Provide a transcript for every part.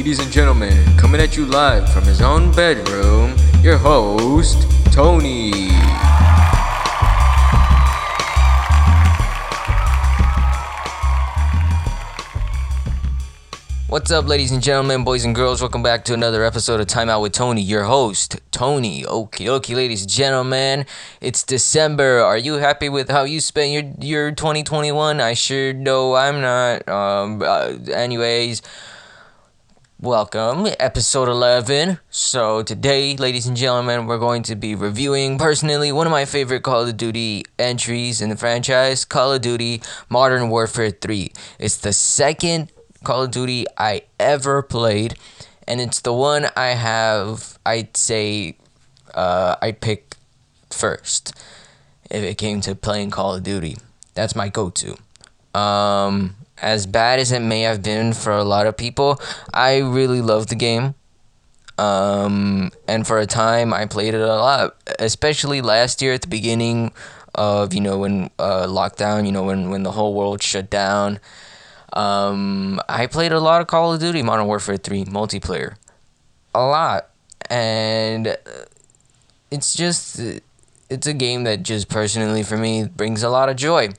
Ladies and gentlemen, coming at you live from his own bedroom, your host, Tony. What's up, ladies and gentlemen, boys and girls? Welcome back to another episode of Time Out with Tony, your host, Tony. Okay, okay, ladies and gentlemen, it's December. Are you happy with how you spent your your 2021? I sure know I'm not. Um, uh, anyways, welcome, episode 11. So today, ladies and gentlemen, we're going to be reviewing personally one of my favorite Call of Duty entries in the franchise, Call of Duty Modern Warfare 3. It's the second Call of Duty I ever played, and it's the one I have, I'd say, uh, I pick first if it came to playing Call of Duty. That's my go to. Um, as bad as it may have been for a lot of people, I really love the game. Um, and for a time, I played it a lot, especially last year at the beginning of, you know, when uh, lockdown, you know, when, when the whole world shut down um, I played a lot of Call of Duty Modern Warfare 3 multiplayer. A lot. And uh, it's just, it's a game that just personally for me brings a lot of joy.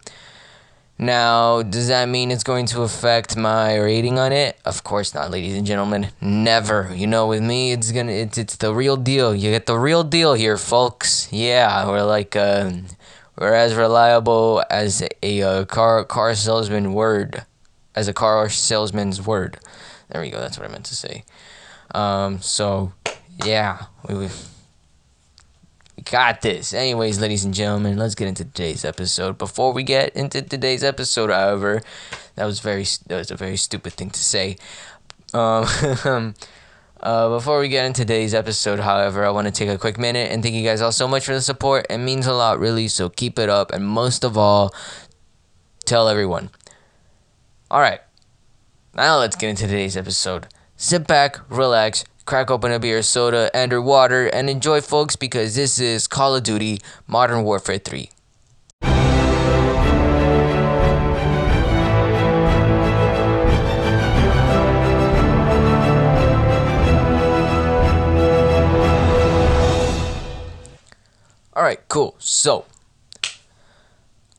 Now, does that mean it's going to affect my rating on it? Of course not, ladies and gentlemen. Never. You know, with me, it's gonna it's it's the real deal. You get the real deal here, folks. Yeah, we're like uh, we're as reliable as a uh, car car salesman word as a car salesman's word. There we go. That's what I meant to say. Um, so yeah, we, we got this. Anyways, ladies and gentlemen, let's get into today's episode. Before we get into today's episode, however, that was very that was a very stupid thing to say. Um, uh, before we get into today's episode, however, I want to take a quick minute and thank you guys all so much for the support. It means a lot, really. So keep it up, and most of all, tell everyone. All right, now let's get into today's episode. Sit back, relax, crack open a beer, soda, and or water, and enjoy, folks, because this is Call of Duty Modern Warfare 3. All right, cool. So,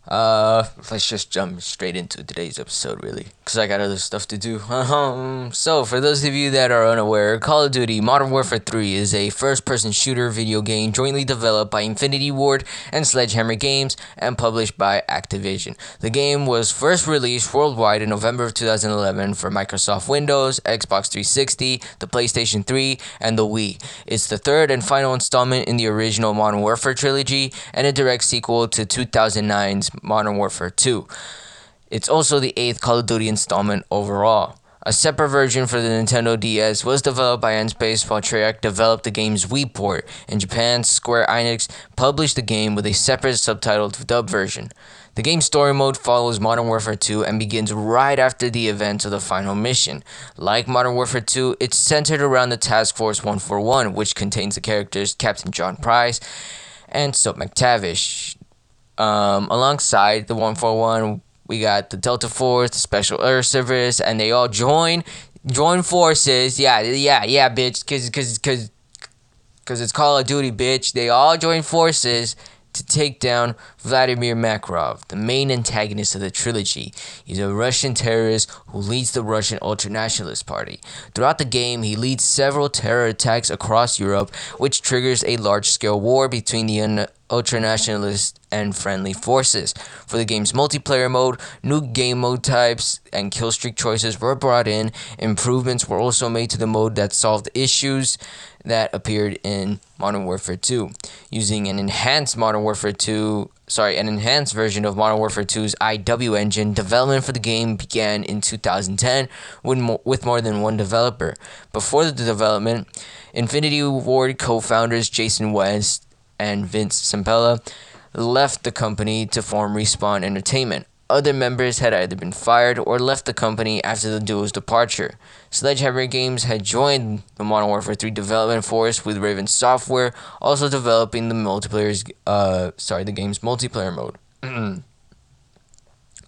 uh, let's just jump straight into today's episode, really, because I got other stuff to do. Um, so, for those of you that are unaware, Call of Duty Modern Warfare 3 is a first person shooter video game jointly developed by Infinity Ward and Sledgehammer Games and published by Activision. The game was first released worldwide in November of 2011 for Microsoft Windows, Xbox 360, the PlayStation 3, and the Wii. It's the third and final installment in the original Modern Warfare trilogy and a direct sequel to 2009's Modern Warfare 2. It's also the eighth Call of Duty installment overall. A separate version for the Nintendo DS was developed by N-Space while Treyarch developed the game's Wii port. In Japan, Square Enix published the game with a separate subtitled dub version. The game's story mode follows Modern Warfare 2 and begins right after the events of the final mission. Like Modern Warfare 2, it's centered around the Task Force 141, which contains the characters Captain John Price and Soap McTavish. Um, alongside the 141, we got the Delta Force, the Special Air Service, and they all join join forces. Yeah, yeah, yeah, bitch. Cause, cause, cause, cause it's Call of Duty, bitch. They all join forces to take down Vladimir Makarov, the main antagonist of the trilogy. He's a Russian terrorist who leads the Russian Ultranationalist Party. Throughout the game, he leads several terror attacks across Europe, which triggers a large scale war between the un- ultranationalist and friendly forces. For the game's multiplayer mode, new game mode types and killstreak choices were brought in. Improvements were also made to the mode that solved issues that appeared in Modern Warfare 2. Using an enhanced Modern Warfare 2 sorry, an enhanced version of Modern Warfare 2's IW engine, development for the game began in 2010 with, with more than one developer. Before the development, Infinity Ward co founders Jason West and Vince Zampella left the company to form Respawn Entertainment. Other members had either been fired or left the company after the duo's departure. Sledgehammer Games had joined the Modern Warfare 3 development force with Raven Software, also developing the multiplayer's uh sorry, the game's multiplayer mode.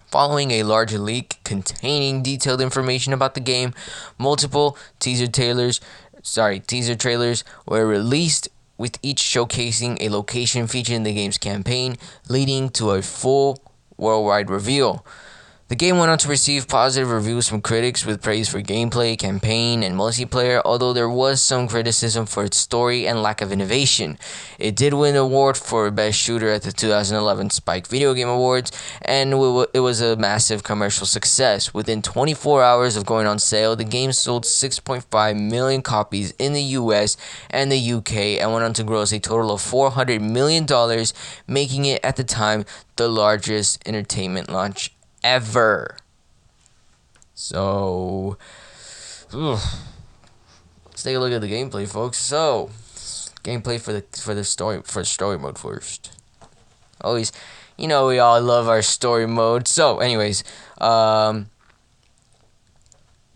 Following a large leak containing detailed information about the game. Multiple teaser trailers, sorry, teaser trailers were released with each showcasing a location featured in the game's campaign, leading to a full worldwide reveal. The game went on to receive positive reviews from critics with praise for gameplay, campaign, and multiplayer, although there was some criticism for its story and lack of innovation. It did win an award for Best Shooter at the 2011 Spike Video Game Awards, and it was a massive commercial success. Within 24 hours of going on sale, the game sold 6.5 million copies in the US and the UK and went on to gross a total of $400 million, making it at the time the largest entertainment launch ever. So, ugh. let's take a look at the gameplay, folks. So, gameplay for the for the story for story mode first. Always, you know, we all love our story mode. So, anyways, um,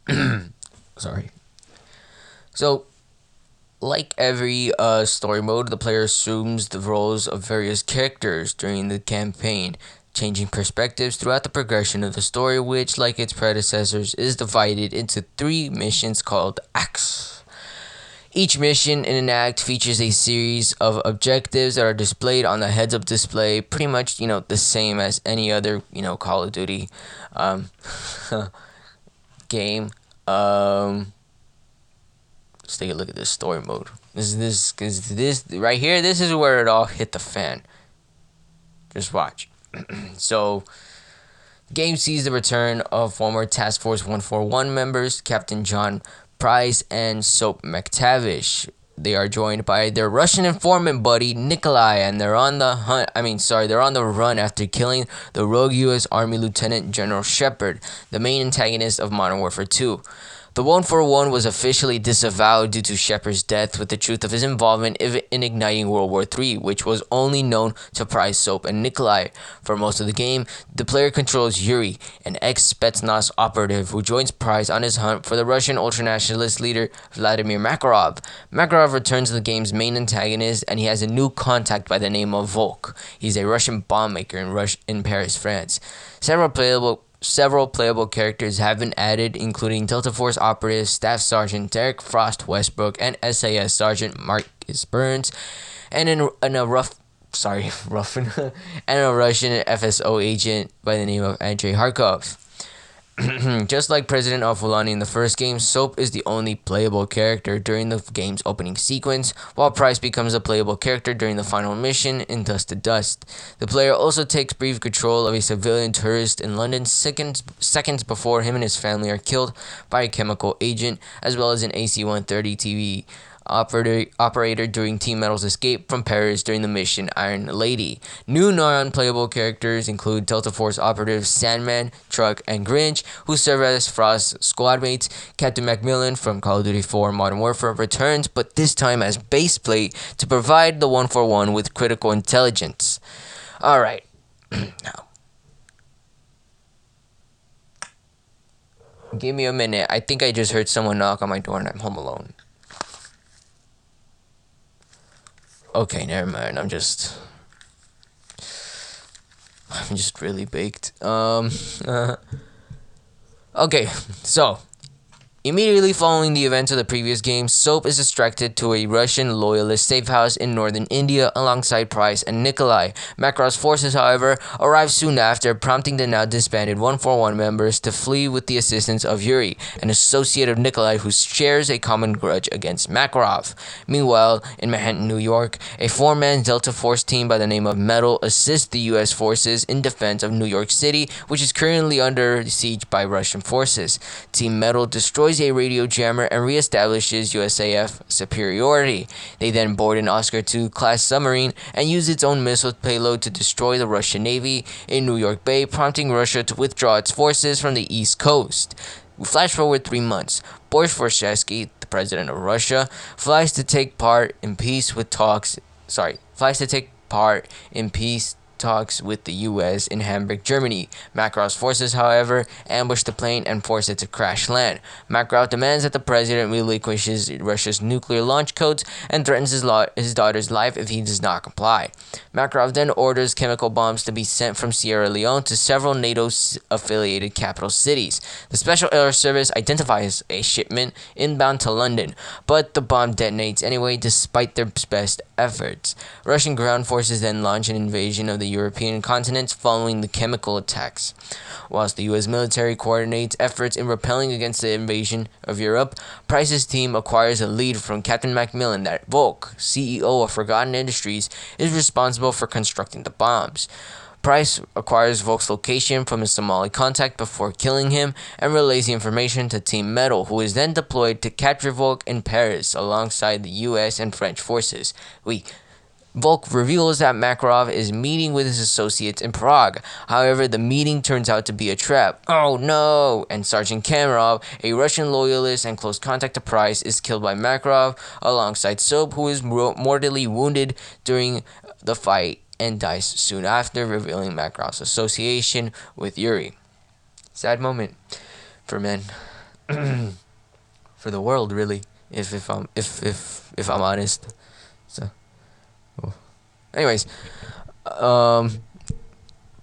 sorry. So, like every uh, story mode, the player assumes the roles of various characters during the campaign changing perspectives throughout the progression of the story, which, like its predecessors, is divided into three missions called acts. Each mission in an act features a series of objectives that are displayed on the heads up display, pretty much, you know, the same as any other, you know, Call of Duty um, game. Um, let's take a look at this story mode. This this is this right here. This is where it all hit the fan. Just watch. so, game sees the return of former Task Force 141 members Captain John Price and Soap McTavish. They are joined by their Russian informant buddy Nikolai, and they're on the hunt. I mean, sorry, they're on the run after killing the rogue U.S. Army Lieutenant General Shepard, the main antagonist of Modern Warfare 2. The one for one was officially disavowed due to Shepard's death, with the truth of his involvement in igniting World War III, which was only known to Price, Soap, and Nikolai. For most of the game, the player controls Yuri, an ex Spetsnaz operative who joins Price on his hunt for the Russian ultranationalist leader Vladimir Makarov. Makarov returns to the game's main antagonist, and he has a new contact by the name of Volk. He's a Russian bomb maker in, Rus- in Paris, France. Several playable Several playable characters have been added, including Delta Force Operative Staff Sergeant Derek Frost Westbrook and SAS Sergeant Marcus Burns, and in, in a rough, sorry, rough, and a Russian FSO agent by the name of Andrei Harkov. Just like President Al-Fulani in the first game, Soap is the only playable character during the game's opening sequence, while Price becomes a playable character during the final mission in Dust to Dust. The player also takes brief control of a civilian tourist in London seconds, seconds before him and his family are killed by a chemical agent, as well as an AC 130 TV operator, operator during Team Metal's escape from Paris during the mission Iron Lady. New non-playable characters include Delta Force operatives Sandman, Truck, and Grinch, who serve as Frost's squad mates. Captain Macmillan from Call of Duty 4 Modern Warfare returns, but this time as base plate to provide the 141 with critical intelligence. Alright, now. Give me a minute. I think I just heard someone knock on my door and I'm home alone. Okay, never mind. I'm just. I'm just really baked. Um. Uh, okay, so Immediately following the events of the previous game, Soap is distracted to a Russian loyalist safe house in northern India alongside Price and Nikolai. Makarov's forces, however, arrive soon after, prompting the now disbanded 141 members to flee with the assistance of Yuri, an associate of Nikolai who shares a common grudge against Makarov. Meanwhile, in Manhattan, New York, a four man Delta Force team by the name of Metal assists the U.S. forces in defense of New York City, which is currently under siege by Russian forces. Team Metal destroys a radio jammer and reestablishes USAF superiority. They then board an Oscar II class submarine and use its own missile payload to destroy the Russian Navy in New York Bay, prompting Russia to withdraw its forces from the East Coast. We flash forward three months. Boris Vorshevsky, the president of Russia, flies to take part in peace with talks. Sorry, flies to take part in peace talks with the U.S. in Hamburg, Germany. Makarov's forces, however, ambush the plane and force it to crash land. Makarov demands that the president relinquishes Russia's nuclear launch codes and threatens his, lo- his daughter's life if he does not comply. Makarov then orders chemical bombs to be sent from Sierra Leone to several NATO affiliated capital cities. The Special Air Service identifies a shipment inbound to London, but the bomb detonates anyway despite their best efforts. Russian ground forces then launch an invasion of the European continent following the chemical attacks. Whilst the US military coordinates efforts in repelling against the invasion of Europe, Price's team acquires a lead from Captain Macmillan that Volk, CEO of Fregata Industries, is responsible for constructing the bombs. Price acquires Volk's location from his Somali contact before killing him and relays the information to Team Metal, who is then deployed to capture Volk in Paris alongside the US and French forces. We Volk reveals that Makarov is meeting with his associates in Prague. However, the meeting turns out to be a trap. Oh no! And Sergeant Kamarov, a Russian loyalist and close contact to Price, is killed by Makarov alongside Soap, who is mortally wounded during the fight and dies soon after, revealing Makarov's association with Yuri. Sad moment for men, for the world, really. If if I'm if if if I'm honest, so. Anyways, um,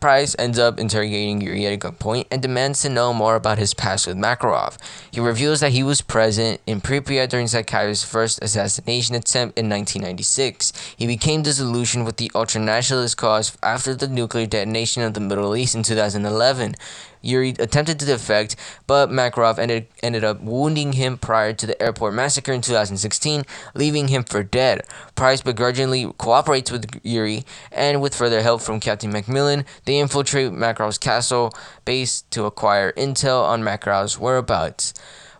Price ends up interrogating Yuri at gunpoint and demands to know more about his past with Makarov. He reveals that he was present in Pripyat during Zakhaev's first assassination attempt in 1996. He became disillusioned with the ultranationalist cause after the nuclear detonation of the Middle East in 2011. Yuri attempted to defect, but Makarov ended, ended up wounding him prior to the airport massacre in 2016, leaving him for dead. Price begrudgingly cooperates with Yuri, and with further help from Captain Macmillan, they infiltrate Makarov's castle base to acquire intel on Makarov's whereabouts.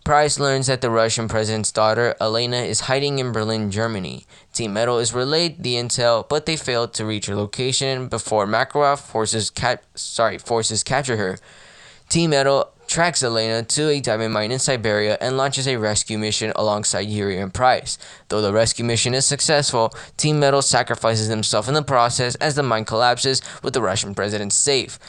Price learns that the Russian president's daughter, Elena, is hiding in Berlin, Germany. Team Metal is relayed the intel, but they fail to reach her location before Makarov forces cap- sorry, forces capture her. Team Metal tracks Elena to a diamond mine in Siberia and launches a rescue mission alongside Yuri and Price. Though the rescue mission is successful, Team Metal sacrifices himself in the process as the mine collapses with the Russian president safe.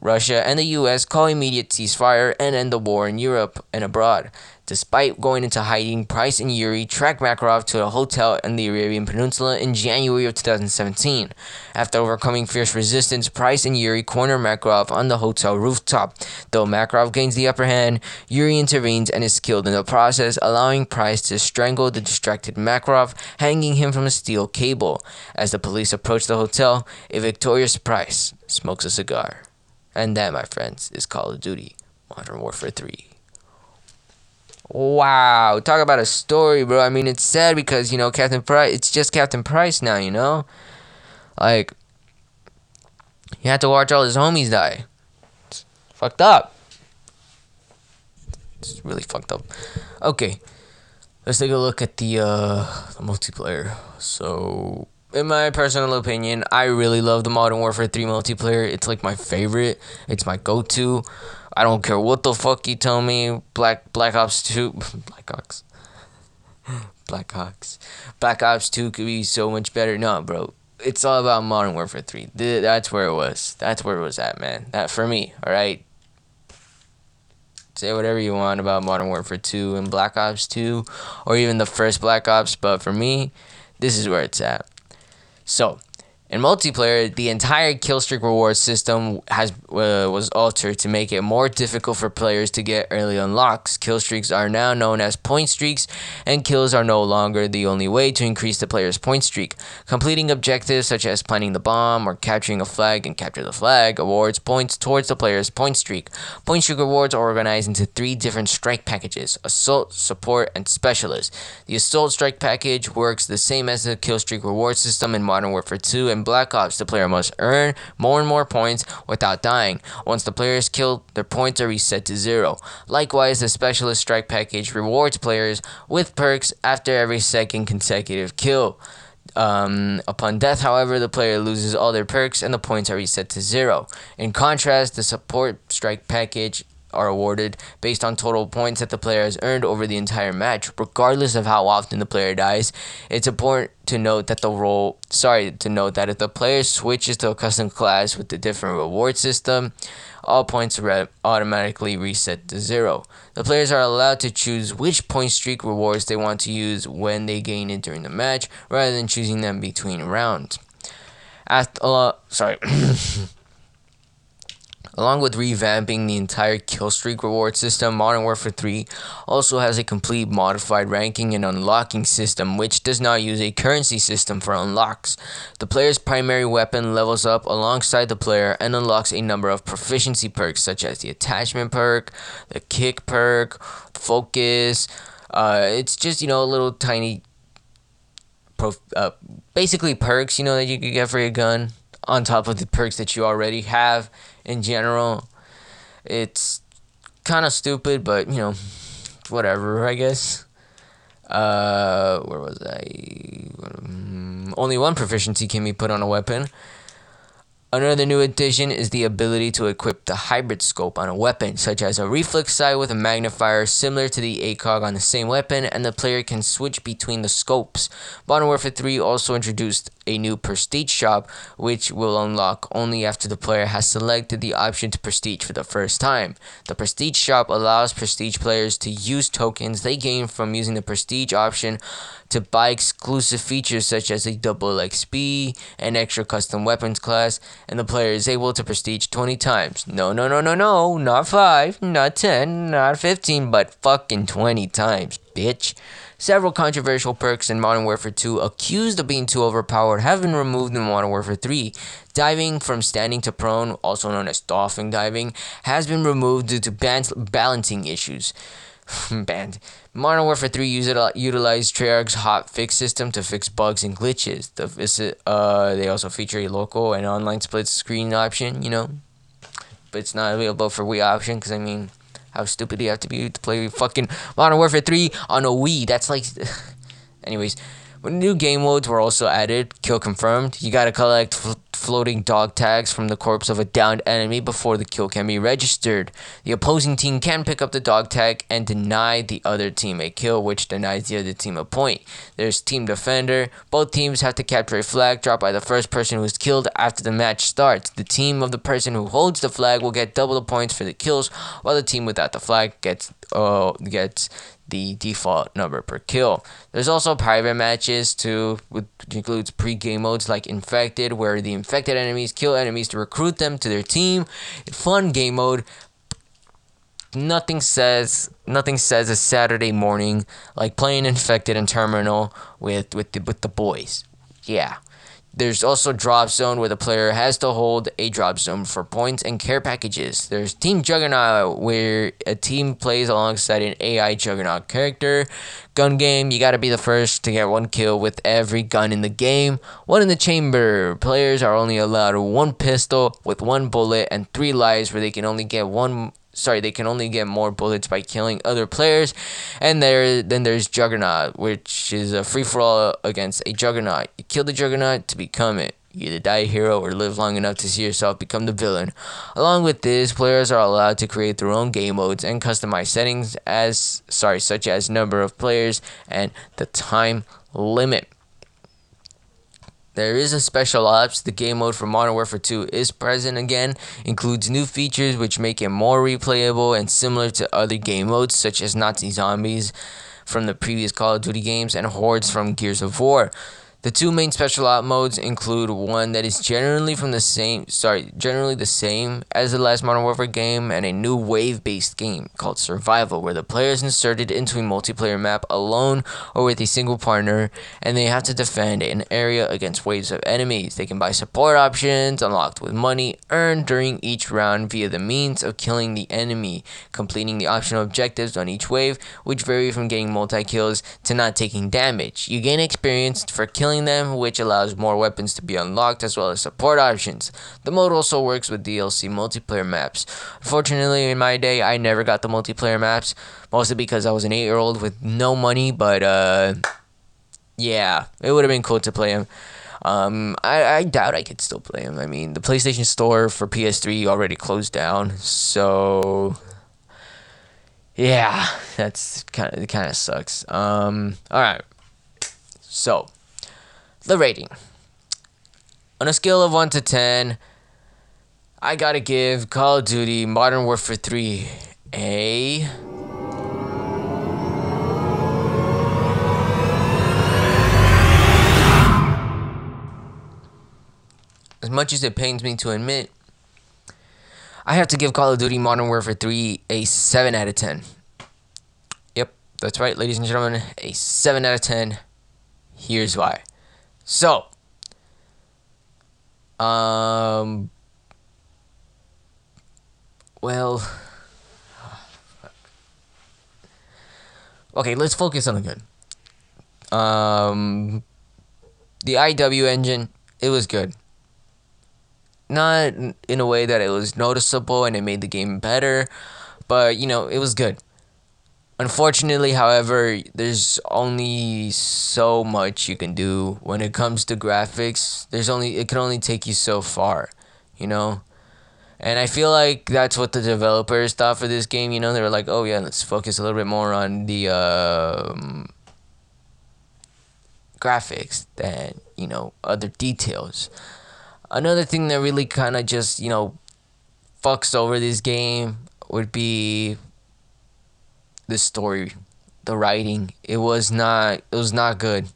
Russia and the US call immediate ceasefire and end the war in Europe and abroad. Despite going into hiding, Price and Yuri track Makarov to a hotel in the Arabian Peninsula in January of 2017. After overcoming fierce resistance, Price and Yuri corner Makarov on the hotel rooftop. Though Makarov gains the upper hand, Yuri intervenes and is killed in the process, allowing Price to strangle the distracted Makarov, hanging him from a steel cable. As the police approach the hotel, a victorious Price smokes a cigar. And that, my friends, is Call of Duty Modern Warfare 3. Wow, talk about a story, bro. I mean, it's sad because you know Captain Price. It's just Captain Price now, you know. Like, he had to watch all his homies die. It's fucked up. It's really fucked up. Okay, let's take a look at the uh the multiplayer. So, in my personal opinion, I really love the Modern Warfare 3 multiplayer. It's like my favorite. It's my go-to. I don't care what the fuck you tell me. Black Black Ops Two, Black Ops, Black Ops, Black Ops Two could be so much better. No, bro, it's all about Modern Warfare Three. That's where it was. That's where it was at, man. That for me. All right. Say whatever you want about Modern Warfare 2 and Black Ops 2, or even the first Black Ops, but for me, this is where it's at. So, in multiplayer, the entire killstreak reward system has uh, was altered to make it more difficult for players to get early unlocks. Killstreaks are now known as point streaks, and kills are no longer the only way to increase the player's point streak. Completing objectives such as planting the bomb or capturing a flag and capture the flag awards points towards the player's point streak. Point streak rewards are organized into three different strike packages: assault, support, and specialist. The assault strike package works the same as the killstreak reward system in Modern Warfare 2 in Black Ops, the player must earn more and more points without dying. Once the player is killed, their points are reset to zero. Likewise, the Specialist Strike package rewards players with perks after every second consecutive kill. Um, upon death, however, the player loses all their perks and the points are reset to zero. In contrast, the support strike package are awarded based on total points that the player has earned over the entire match, regardless of how often the player dies. It's important to note that the role sorry to note that if the player switches to a custom class with a different reward system, all points re- automatically reset to zero. The players are allowed to choose which point streak rewards they want to use when they gain it during the match, rather than choosing them between rounds. After, uh, sorry. Along with revamping the entire killstreak reward system, Modern Warfare 3 also has a complete modified ranking and unlocking system, which does not use a currency system for unlocks. The player's primary weapon levels up alongside the player and unlocks a number of proficiency perks, such as the attachment perk, the kick perk, focus. Uh, it's just, you know, a little tiny, uh, basically perks, you know, that you could get for your gun on top of the perks that you already have in general. It's kind of stupid, but you know, whatever, I guess. Uh, where was I? Um, only one proficiency can be put on a weapon. Another new addition is the ability to equip the hybrid scope on a weapon, such as a reflex sight with a magnifier similar to the ACOG on the same weapon, and the player can switch between the scopes. Modern Warfare 3 also introduced a new prestige shop, which will unlock only after the player has selected the option to prestige for the first time. The prestige shop allows prestige players to use tokens they gain from using the prestige option to buy exclusive features such as a double XP, an extra custom weapons class, and the player is able to prestige 20 times. No, no, no, no, no, not 5, not 10, not 15, but fucking 20 times, bitch. Several controversial perks in Modern Warfare 2 accused of being too overpowered have been removed in Modern Warfare 3. Diving from standing to prone, also known as dolphin diving, has been removed due to balancing issues. Banned. Modern Warfare 3 utilized Treyarch's hot fix system to fix bugs and glitches. The, visit, uh, they also feature a local and online split screen option, you know, but it's not available for Wii option because I mean, how stupid do you have to be to play fucking Modern Warfare 3 on a Wii? That's like. Anyways, when new game modes were also added, kill confirmed, you gotta collect floating dog tags from the corpse of a downed enemy before the kill can be registered. The opposing team can pick up the dog tag and deny the other team a kill, which denies the other team a point. There's Team Defender. Both teams have to capture a flag dropped by the first person who is killed after the match starts. The team of the person who holds the flag will get double the points for the kills, while the team without the flag gets uh, gets the default number per kill. There's also private matches too, which includes pre-game modes like Infected, where the infected enemies kill enemies to recruit them to their team. Fun game mode. Nothing says nothing says a Saturday morning like playing Infected and Terminal with with the, with the boys. Yeah. There's also drop zone where the player has to hold a drop zone for points and care packages. There's Team Juggernaut where a team plays alongside an AI Juggernaut character. Gun game, you gotta be the first to get one kill with every gun in the game. One in the chamber. Players are only allowed one pistol with one bullet and three lives where they can only get one sorry, they can only get more bullets by killing other players. And there, then there's Juggernaut, which is a free for all against a Juggernaut. You kill the Juggernaut to become it. You either die a hero or live long enough to see yourself become the villain. Along with this, players are allowed to create their own game modes and customize settings as sorry, such as number of players and the time limit. There is a special ops. The game mode for Modern Warfare 2 is present again, includes new features which make it more replayable and similar to other game modes such as Nazi zombies from the previous Call of Duty games and hordes from Gears of War. The two main special op modes include one that is generally from the same sorry, generally the same as the last Modern Warfare game and a new wave-based game called Survival where the player is inserted into a multiplayer map alone or with a single partner and they have to defend an area against waves of enemies. They can buy support options unlocked with money earned during each round via the means of killing the enemy, completing the optional objectives on each wave, which vary from getting multi-kills to not taking damage. You gain experience for killing them, which allows more weapons to be unlocked as well as support options. The mode also works with DLC multiplayer maps. Unfortunately, in my day, I never got the multiplayer maps, mostly because I was an 8 year old with no money, but uh, yeah, it would have been cool to play them. Um, I, I doubt I could still play them. I mean, the PlayStation Store for PS3 already closed down, so yeah, that's kind of it. Kind of sucks. Um, all right. So, the rating on a scale of one to ten, I gotta give Call of Duty Modern Warfare Three a. As much as it pains me to admit, I have to give Call of Duty Modern Warfare 3 a 7 out of 10. Yep, that's right, ladies and gentlemen, a 7 out of 10. Here's why. So, um, well, okay, let's focus on the good. Um, the IW engine, it was good not in a way that it was noticeable and it made the game better, but you know, it was good. Unfortunately, however, there's only so much you can do when it comes to graphics. There's only it can only take you so far, you know? And I feel like that's what the developers thought for this game, you know, they were like, "Oh yeah, let's focus a little bit more on the um, graphics than, you know, other details." Another thing that really kind of just, you know, fucks over this game would be the story, the writing. It was not it was not good.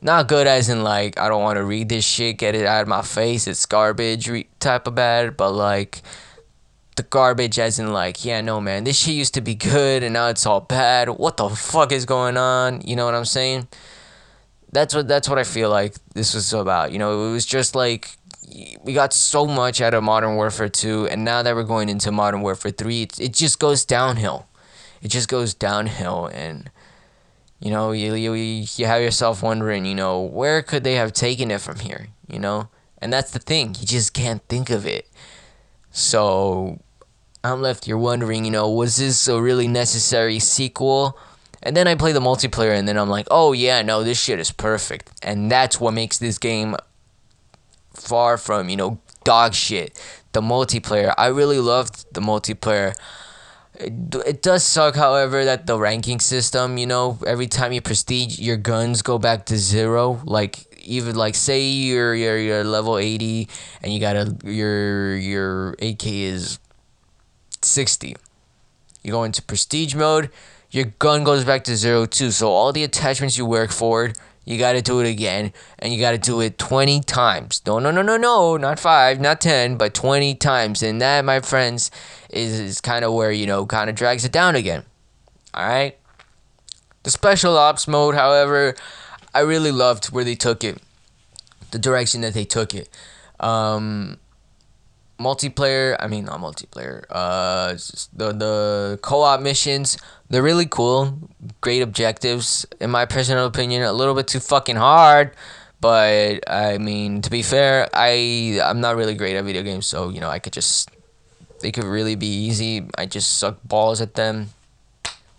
Not good as in like I don't want to read this shit, get it out of my face. It's garbage re- type of bad, but like the garbage as in like yeah no man this shit used to be good and now it's all bad what the fuck is going on you know what i'm saying that's what that's what I feel like this was about. You know, it was just like we got so much out of Modern Warfare 2 and now that we're going into Modern Warfare 3, it, it just goes downhill. It just goes downhill and you know, you, you you have yourself wondering, you know, where could they have taken it from here, you know? And that's the thing, you just can't think of it. So I'm left here wondering, you know, was this a really necessary sequel? And then I play the multiplayer and then I'm like, oh yeah, no, this shit is perfect. And that's what makes this game far from, you know, dog shit. The multiplayer. I really loved the multiplayer. It, it does suck, however, that the ranking system, you know, every time you prestige, your guns go back to zero. Like, even like say you're you're, you're level 80 and you got a your your AK is 60. You go into prestige mode, your gun goes back to zero too. So all the attachments you work forward, you got to do it again, and you got to do it 20 times. No, no, no, no, no, not five, not 10, but 20 times. And that, my friends, is, is kind of where, you know, kind of drags it down again. All right? The special ops mode, however, I really loved where they took it, the direction that they took it. Um, multiplayer i mean not multiplayer uh the the co-op missions they're really cool great objectives. In my personal opinion a little bit too fucking hard but i mean to be fair i i'm not really great at video games so you know i could just they could really be easy. I just suck balls at them.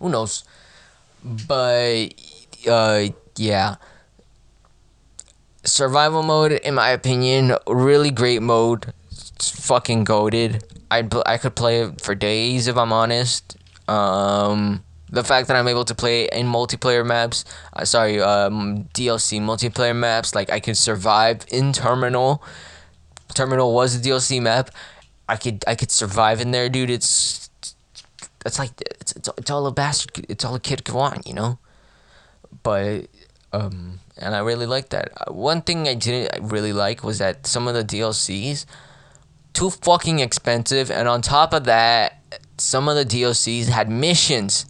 Who knows? But uh yeah. Survival mode in my opinion really great mode. It's fucking goaded. I I could play it for days if I'm honest. Um, the fact that I'm able to play in multiplayer maps, uh, sorry, um, DLC multiplayer maps, like I can survive in Terminal. Terminal was a DLC map. I could I could survive in there, dude. It's it's like it's it's, it's all a bastard. It's all a kid could want, you know. But um, and I really like that. Uh, one thing I didn't really like was that some of the DLCs too fucking expensive, and on top of that, some of the DLCs had missions.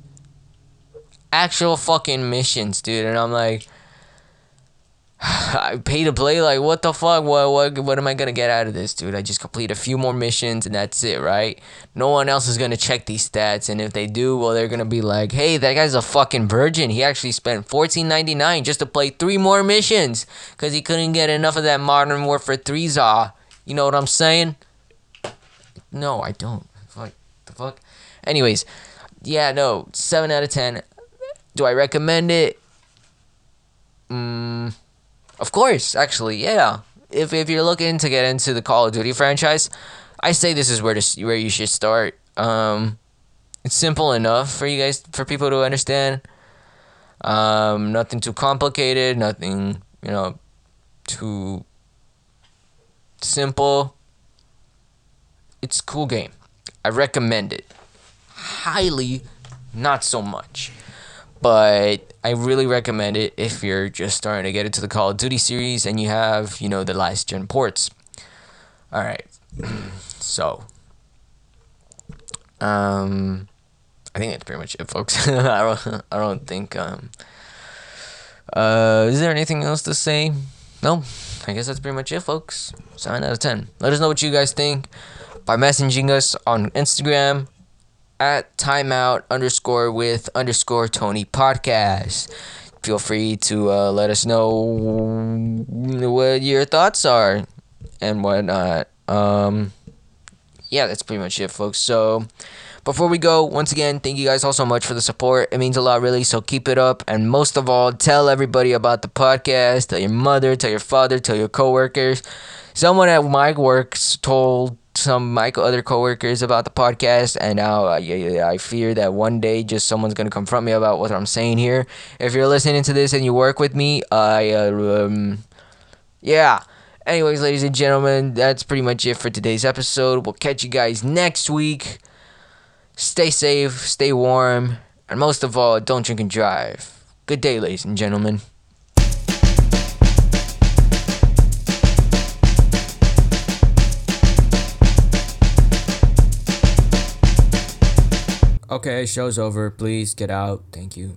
Actual fucking missions, dude. And I'm like, I pay to play. Like, what the fuck? What, what, what am I gonna get out of this, dude? I just complete a few more missions and that's it, right? No one else is gonna check these stats, and if they do, well, they're gonna be like, hey, that guy's a fucking virgin. He actually spent fourteen ninety nine just to play three more missions because he couldn't get enough of that Modern Warfare 3 Zaw. You know what I'm saying? No, I don't. Fuck the fuck. Anyways, yeah, no, seven out of ten. Do I recommend it? Mm, of course, actually, yeah. If if you're looking to get into the Call of Duty franchise, I say this is where to where you should start. Um, It's simple enough for you guys, for people to understand. Um, nothing too complicated, nothing, you know, too simple. It's cool game. I recommend it. Highly, not so much. But I really recommend it if you're just starting to get into the Call of Duty series and you have, you know, the last gen ports. Alright. so. Um I think that's pretty much it, folks. I don't. I don't think. Um. Uh, is there anything else to say? No. I guess that's pretty much it, folks. Seven out of ten. Let us know what you guys think by messaging us on Instagram at timeout underscore with underscore Tony podcast. Feel free to uh, let us know what your thoughts are and whatnot. Um, yeah, that's pretty much it, folks. So. Before we go, once again, thank you guys all so much for the support. It means a lot, really. So keep it up. And most of all, tell everybody about the podcast. Tell your mother, tell your father, tell your coworkers. Someone at my works told some my other coworkers about the podcast, and now yeah, I fear that one day just someone's gonna confront me about what I'm saying here. If you're listening to this and you work with me, I uh, um, yeah. Anyways, ladies and gentlemen, that's pretty much it for today's episode. We'll catch you guys next week. Stay safe, stay warm, and most of all, don't drink and drive. Good day, ladies and gentlemen. Okay, show's over. Please get out. Thank you.